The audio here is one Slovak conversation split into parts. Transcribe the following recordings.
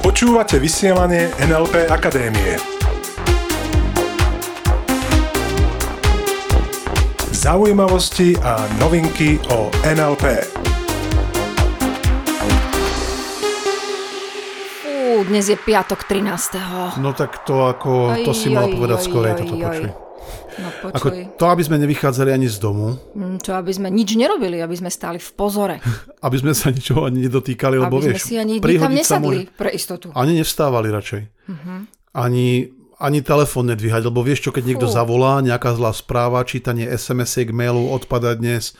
Počúvate vysielanie NLP Akadémie. Zaujímavosti a novinky o NLP. Fú, dnes je piatok 13. No tak to ako, to si mal povedať skorej, toto počuj. No Ako to, aby sme nevychádzali ani z domu, Mm, Čo, aby sme nič nerobili, aby sme stáli v pozore. aby sme sa ničoho ani nedotýkali, lebo aby sme si ani nikam nesadli môže- pre istotu. Ani nevstávali radšej. Mhm. Ani, ani telefón nedvíhať, lebo vieš čo, keď niekto Fú. zavolá, nejaká zlá správa, čítanie SMS-iek, mailu odpada dnes.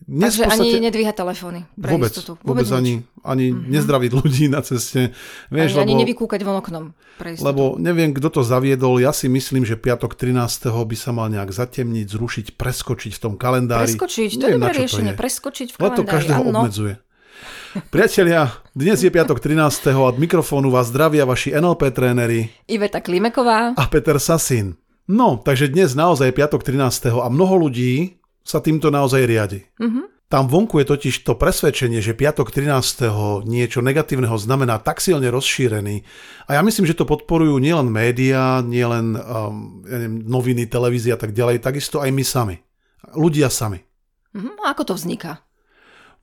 Dnes Takže podstate ani nedvíha telefóny pre vôbec, istotu. vôbec nič. ani, ani nezdraviť ľudí na ceste. Vieš, ani, ani lebo, nevykúkať von oknom pre istotu. lebo neviem, kto to zaviedol. Ja si myslím, že piatok 13. by sa mal nejak zatemniť, zrušiť, preskočiť v tom kalendári. Preskočiť, to je Neviem, dobré čo to riešenie. je. Preskočiť v Ale to kalendári. každého áno. obmedzuje. Priatelia, dnes je piatok 13. a od mikrofónu vás zdravia vaši NLP tréneri Iveta Klimeková. a Peter Sasin. No, takže dnes naozaj je piatok 13. a mnoho ľudí sa týmto naozaj riadi. Mhm. Tam vonku je totiž to presvedčenie, že piatok 13. niečo negatívneho znamená tak silne rozšírený. A ja myslím, že to podporujú nielen médiá, nielen um, ja neviem, noviny, televízia a tak ďalej, takisto aj my sami. Ľudia sami. Mhm. A ako to vzniká?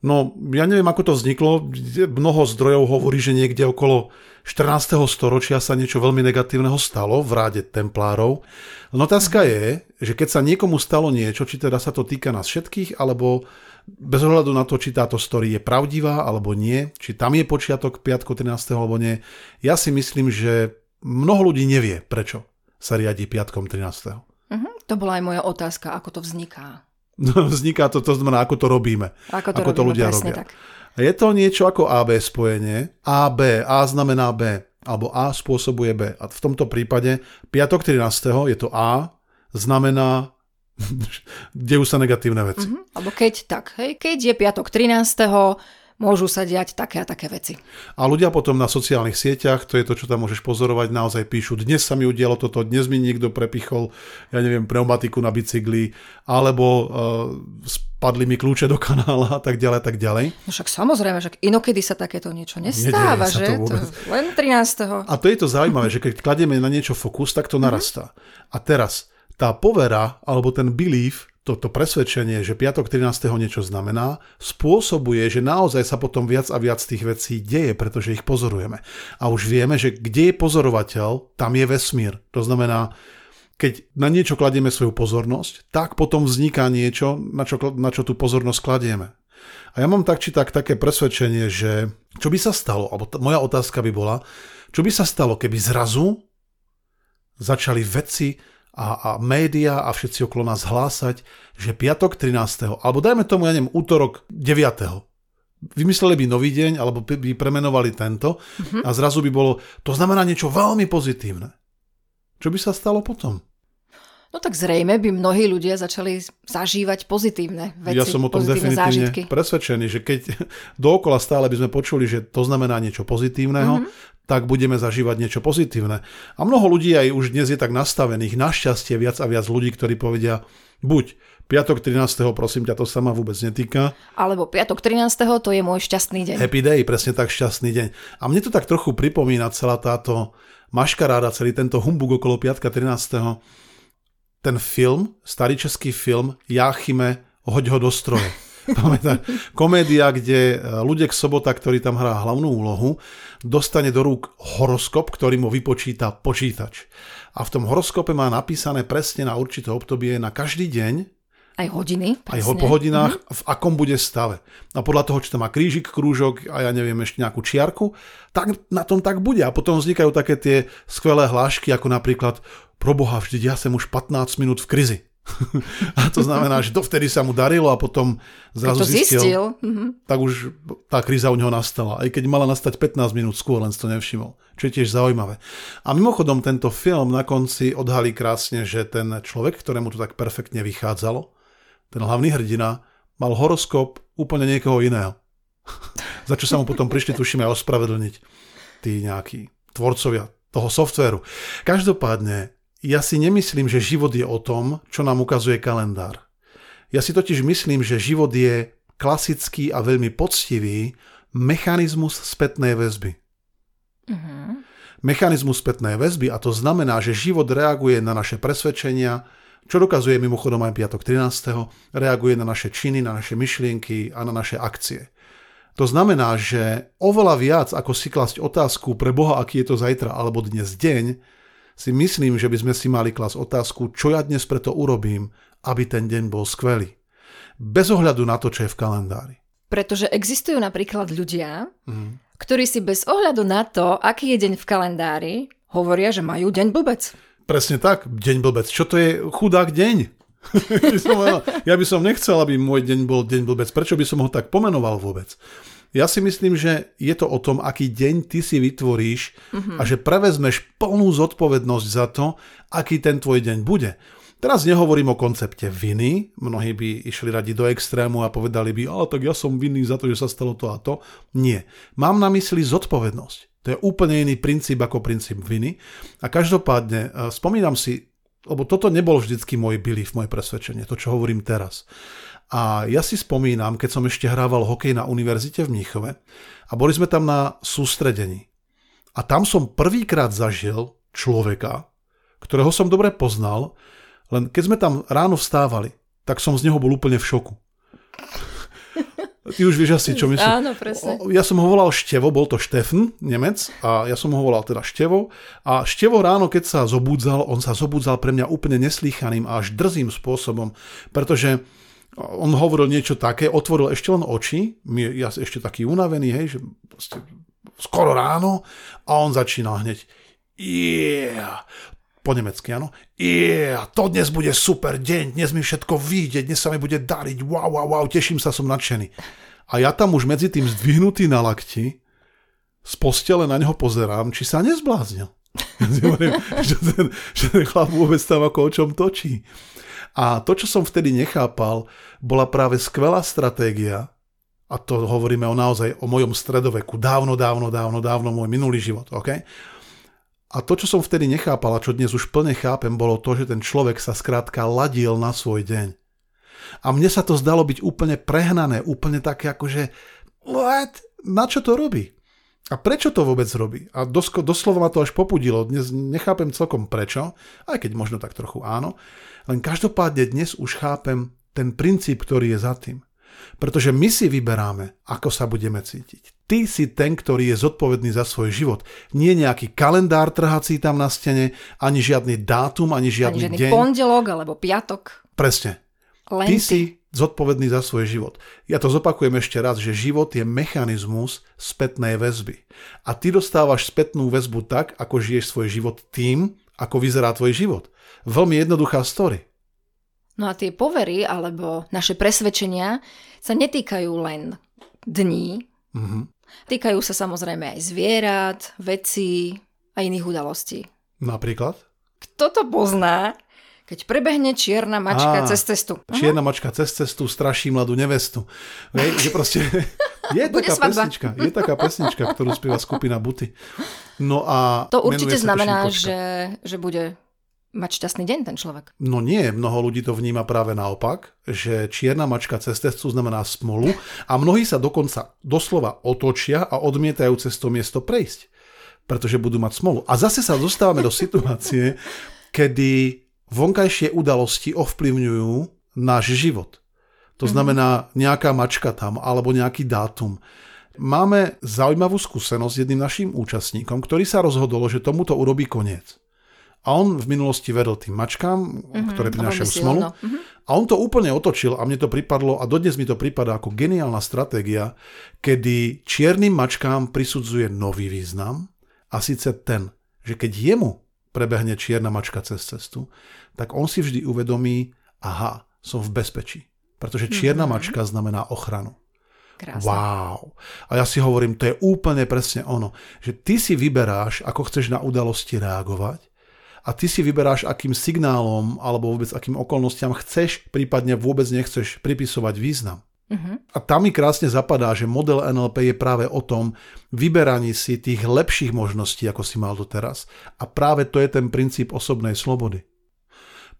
No, ja neviem, ako to vzniklo. Mnoho zdrojov hovorí, že niekde okolo 14. storočia sa niečo veľmi negatívneho stalo v ráde templárov. No otázka je, že keď sa niekomu stalo niečo, či teda sa to týka nás všetkých, alebo bez ohľadu na to, či táto story je pravdivá alebo nie, či tam je počiatok 5. 13. alebo nie, ja si myslím, že mnoho ľudí nevie, prečo sa riadi piatkom 13. Mhm. To bola aj moja otázka, ako to vzniká. No, vzniká to, to znamená, ako to robíme. Ako to, Ako to robíme, ľudia presne robia. tak. Je to niečo ako AB spojenie. AB, A znamená B, alebo A spôsobuje B. A v tomto prípade piatok 13. je to A, znamená dejú sa negatívne veci. Mhm. Alebo keď tak, hej, keď je piatok 13. môžu sa diať také a také veci. A ľudia potom na sociálnych sieťach, to je to, čo tam môžeš pozorovať, naozaj píšu, dnes sa mi udialo toto, dnes mi niekto prepichol, ja neviem, pneumatiku na bicykli, alebo uh, spadli mi kľúče do kanála a tak ďalej, tak ďalej. No však samozrejme, však inokedy sa takéto niečo nestáva, sa že? to vôbec. len 13. A to je to zaujímavé, že keď kladieme na niečo fokus, tak to narastá. A teraz tá povera, alebo ten belief, toto presvedčenie, že piatok 13. niečo znamená, spôsobuje, že naozaj sa potom viac a viac tých vecí deje, pretože ich pozorujeme. A už vieme, že kde je pozorovateľ, tam je vesmír. To znamená, keď na niečo kladieme svoju pozornosť, tak potom vzniká niečo, na čo, na čo tú pozornosť kladieme. A ja mám tak či tak také presvedčenie, že čo by sa stalo, alebo t- moja otázka by bola, čo by sa stalo, keby zrazu začali vedci a, a média a všetci okolo nás hlásať, že piatok 13. alebo dajme tomu, ja neviem, útorok 9. Vymysleli by nový deň, alebo by premenovali tento a zrazu by bolo, to znamená niečo veľmi pozitívne. Čo by sa stalo potom? No tak zrejme by mnohí ľudia začali zažívať pozitívne veci, ja som o tom definitívne zážitky. presvedčený, že keď dookola stále by sme počuli, že to znamená niečo pozitívneho, mm-hmm. tak budeme zažívať niečo pozitívne. A mnoho ľudí aj už dnes je tak nastavených, našťastie viac a viac ľudí, ktorí povedia, buď piatok 13. prosím ťa, to sa ma vôbec netýka. Alebo piatok 13. to je môj šťastný deň. Happy day, presne tak šťastný deň. A mne to tak trochu pripomína celá táto maškaráda, celý tento humbug okolo piatka 13. Ten film, starý český film Jáchyme, hoď ho do stroje. Pamätá, komédia, kde Ludek Sobota, ktorý tam hrá hlavnú úlohu, dostane do rúk horoskop, ktorý mu vypočíta počítač. A v tom horoskope má napísané presne na určité obdobie, na každý deň, Aj hodiny, aj presne. ho po hodinách, v akom bude stave. A podľa toho, či tam má krížik, krúžok a ja neviem ešte nejakú čiarku, tak na tom tak bude. A potom vznikajú také tie skvelé hlášky, ako napríklad pro Boha, vždy ja som už 15 minút v krizi. a to znamená, že dovtedy sa mu darilo a potom zrazu to zistil, zistil. Mhm. tak už tá kríza u neho nastala. Aj keď mala nastať 15 minút skôr, len si to nevšimol. Čo je tiež zaujímavé. A mimochodom tento film na konci odhalí krásne, že ten človek, ktorému to tak perfektne vychádzalo, ten hlavný hrdina, mal horoskop úplne niekoho iného. Za čo sa mu potom prišli, tuším, aj ospravedlniť tí nejakí tvorcovia toho softvéru. Každopádne, ja si nemyslím, že život je o tom, čo nám ukazuje kalendár. Ja si totiž myslím, že život je klasický a veľmi poctivý mechanizmus spätnej väzby. Mhm. Mechanizmus spätnej väzby a to znamená, že život reaguje na naše presvedčenia, čo dokazuje mimochodom aj piatok 13. reaguje na naše činy, na naše myšlienky a na naše akcie. To znamená, že oveľa viac ako si klasť otázku pre Boha, aký je to zajtra alebo dnes deň, si myslím, že by sme si mali klasť otázku, čo ja dnes preto urobím, aby ten deň bol skvelý. Bez ohľadu na to, čo je v kalendári. Pretože existujú napríklad ľudia, Mhm. ktorí si bez ohľadu na to, aký je deň v kalendári, hovoria, že majú deň blbec. Presne tak, deň blbec. Čo to je chudák deň? Ja by som nechcel, aby môj deň bol deň blbec. Prečo by som ho tak pomenoval vôbec? Ja si myslím, že je to o tom, aký deň ty si vytvoríš a že prevezmeš plnú zodpovednosť za to, aký ten tvoj deň bude. Teraz nehovorím o koncepte viny, mnohí by išli radi do extrému a povedali by, ale tak ja som vinný za to, že sa stalo to a to. Nie. Mám na mysli zodpovednosť. To je úplne iný princíp ako princíp viny. A každopádne, e, spomínam si, lebo toto nebol vždycky môj belief, moje presvedčenie, to, čo hovorím teraz. A ja si spomínam, keď som ešte hrával hokej na univerzite v Mníchove a boli sme tam na sústredení. A tam som prvýkrát zažil človeka, ktorého som dobre poznal, len keď sme tam ráno vstávali, tak som z neho bol úplne v šoku. Ty už vieš asi, čo myslím. Áno, presne. Ja som ho volal Števo, bol to Štefn, Nemec, a ja som ho volal teda Števo. A Števo ráno, keď sa zobudzal, on sa zobudzal pre mňa úplne neslýchaným a až drzým spôsobom, pretože on hovoril niečo také, otvoril ešte len oči, my- ja ešte taký unavený, hej, že skoro ráno a on začína hneď yeah, po nemecky, áno. Yeah, to dnes bude super deň, dnes mi všetko vyjde, dnes sa mi bude dariť, wow, wow, wow, teším sa, som nadšený. A ja tam už medzi tým zdvihnutý na lakti, z postele na neho pozerám, či sa nezbláznil. Že, ten, že ten chlap vôbec tam ako o čom točí. A to, čo som vtedy nechápal, bola práve skvelá stratégia, a to hovoríme o naozaj o mojom stredoveku, dávno, dávno, dávno, dávno, môj minulý život, OK? A to, čo som vtedy nechápal a čo dnes už plne chápem, bolo to, že ten človek sa skrátka ladil na svoj deň. A mne sa to zdalo byť úplne prehnané, úplne také ako, že what? Na čo to robí? A prečo to vôbec robí? A dosko, doslova ma to až popudilo. Dnes nechápem celkom prečo, aj keď možno tak trochu áno. Len každopádne dnes už chápem ten princíp, ktorý je za tým. Pretože my si vyberáme, ako sa budeme cítiť. Ty si ten, ktorý je zodpovedný za svoj život. Nie nejaký kalendár trhací tam na stene, ani žiadny dátum, ani Ani žiadny, žiadny deň. pondelok alebo piatok. Presne. Len Ty ty. si zodpovedný za svoj život. Ja to zopakujem ešte raz, že život je mechanizmus spätnej väzby. A ty dostávaš spätnú väzbu tak, ako žiješ svoj život tým, ako vyzerá tvoj život. Veľmi jednoduchá story. No a tie povery alebo naše presvedčenia sa netýkajú len dní, Mhm. týkajú sa samozrejme aj zvierat, vecí a iných udalostí. Napríklad? Kto to pozná, keď prebehne čierna mačka Á, cez cestu? Čierna mačka cez cestu straší mladú nevestu. Hej, že proste... Je taká pesnička, je taká pesnička, ktorú spieva skupina Buty. No a To určite znamená, že, že bude mať šťastný deň ten človek. No nie, mnoho ľudí to vníma práve naopak, že čierna mačka cez cestu znamená smolu a mnohí sa dokonca doslova otočia a odmietajú cez to miesto prejsť, pretože budú mať smolu. A zase sa dostávame do situácie, kedy vonkajšie udalosti ovplyvňujú náš život. To znamená nejaká mačka tam alebo nejaký dátum. Máme zaujímavú skúsenosť s jedným našim účastníkom, ktorý sa rozhodol, že tomuto urobí koniec. A on v minulosti veril tým mačkám, ktoré a prinášajú smolu. Mhm. A on to úplne otočil a mne to pripadlo, a dodnes mi to pripadá ako geniálna stratégia, kedy čiernym mačkám prisudzuje nový význam a síce ten, že keď jemu prebehne čierna mačka cez cestu, tak on si vždy uvedomí, aha, som v bezpečí. Pretože čierna mačka znamená ochranu. Krásne. Wow. A ja si hovorím, to je úplne presne ono, že ty si vyberáš, ako chceš na udalosti reagovať a ty si vyberáš, akým signálom alebo vôbec akým okolnostiam chceš, prípadne vôbec nechceš pripisovať význam. A tam mi krásne zapadá, že model NLP je práve o tom vyberaní si tých lepších možností, ako si mal doteraz. A práve to je ten princíp osobnej slobody.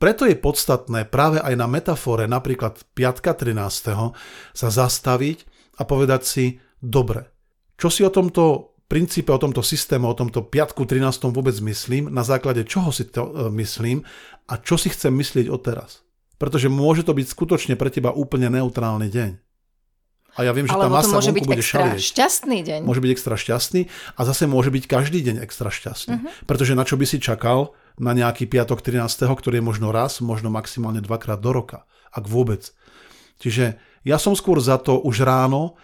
Preto je podstatné práve aj na metafore, napríklad 5. 13. sa zastaviť a povedať si, dobre, čo si o tomto princípe, o tomto systéme, o tomto piatku 13. vôbec myslím, na základe čoho si to e, myslím a čo si chcem myslieť odteraz. Pretože môže to byť skutočne pre teba úplne neutrálny deň. A ja viem, že Alebo tá masa môže byť bude extra šalieť. šťastný deň. Môže byť extra šťastný a zase môže byť každý deň extra šťastný. Uh-huh. Pretože na čo by si čakal na nejaký piatok 13., ktorý je možno raz, možno maximálne dvakrát do roka, ak vôbec. Čiže ja som skôr za to už ráno,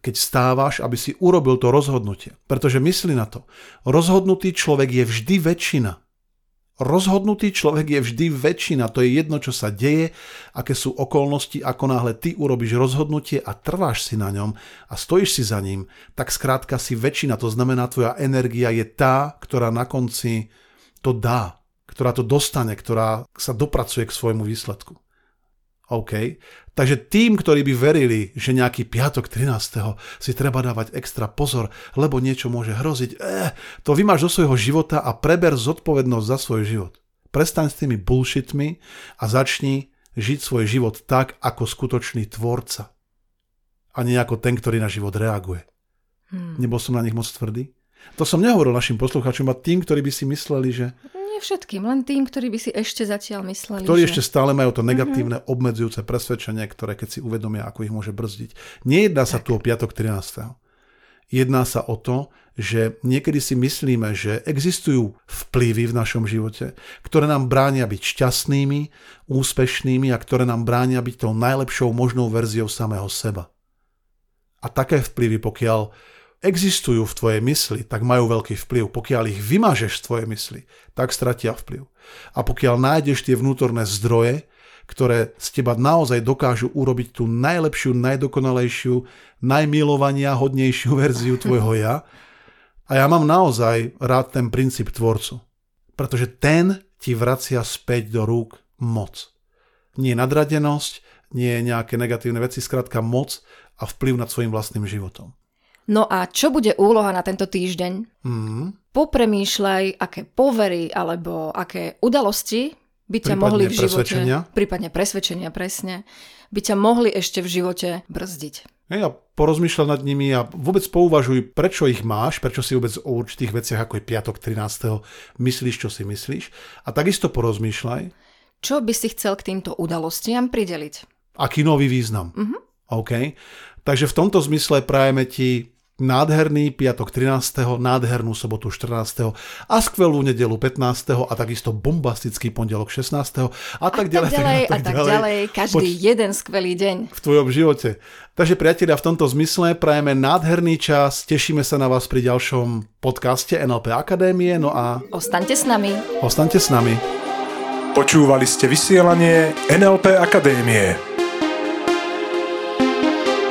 keď stávaš, aby si urobil to rozhodnutie. Pretože mysli na to. Rozhodnutý človek je vždy väčšina. Rozhodnutý človek je vždy väčšina, to je jedno, čo sa deje, aké sú okolnosti, ako náhle ty urobíš rozhodnutie a trváš si na ňom a stojíš si za ním, tak skrátka si väčšina, to znamená tvoja energia je tá, ktorá na konci to dá, ktorá to dostane, ktorá sa dopracuje k svojmu výsledku. OK? Takže tým, ktorí by verili, že nejaký piatok 13. si treba dávať extra pozor, lebo niečo môže hroziť, eh, to vymáš do svojho života a preber zodpovednosť za svoj život. Prestaň s tými bullshitmi a začni žiť svoj život tak, ako skutočný tvorca. A nie ako ten, ktorý na život reaguje. Hmm. Nebol som na nich moc tvrdý? To som nehovoril našim poslucháčom a tým, ktorí by si mysleli, že Nie všetkým, len tým, ktorí by si ešte zatiaľ mysleli, ktorí že... ešte stále majú to negatívne mm-hmm. obmedzujúce presvedčenie, ktoré keď si uvedomia, ako ich môže brzdiť. Nejedná sa tu o piatok 13. Jedná sa o to, že niekedy si myslíme, že existujú vplyvy v našom živote, ktoré nám bránia byť šťastnými, úspešnými a ktoré nám bránia byť tou najlepšou možnou verziou samého seba. A také vplyvy, pokiaľ existujú v tvojej mysli, tak majú veľký vplyv. Pokiaľ ich vymažeš z tvojej mysli, tak stratia vplyv. A pokiaľ nájdeš tie vnútorné zdroje, ktoré z teba naozaj dokážu urobiť tú najlepšiu, najdokonalejšiu, najmilovania hodnejšiu verziu tvojho ja. A ja mám naozaj rád ten princíp tvorcu. Pretože ten ti vracia späť do rúk moc. Nie nadradenosť, nie nejaké negatívne veci, skrátka moc a vplyv nad svojim vlastným životom. No a čo bude úloha na tento týždeň? Mm. Popremýšľaj, aké povery alebo aké udalosti by ťa Prípadne mohli v živote... presvedčenia. Prípadne presvedčenia, presne. By ťa mohli ešte v živote brzdiť. Hej, a porozmýšľaj nad nimi a vôbec pouvažuj, prečo ich máš, prečo si vôbec o určitých veciach, ako je piatok 13. myslíš, čo si myslíš. A takisto porozmýšľaj, Čo by si chcel k týmto udalostiam prideliť? aký nový význam. Mm-hmm. OK? Takže v tomto zmysle prajeme ti nádherný piatok 13., nádhernú sobotu 14. a skvelú nedelu 15. a takisto bombastický pondelok 16. a tak ďalej. tak ďalej, a tak ďalej. Každý Poč- jeden skvelý deň. v tvojom živote. Takže priatelia, v tomto zmysle prajeme nádherný čas, tešíme sa na vás pri ďalšom podcaste NLP Akadémie, no a Ostaňte s nami. ostaňte s nami. Počúvali ste vysielanie NLP Akadémie.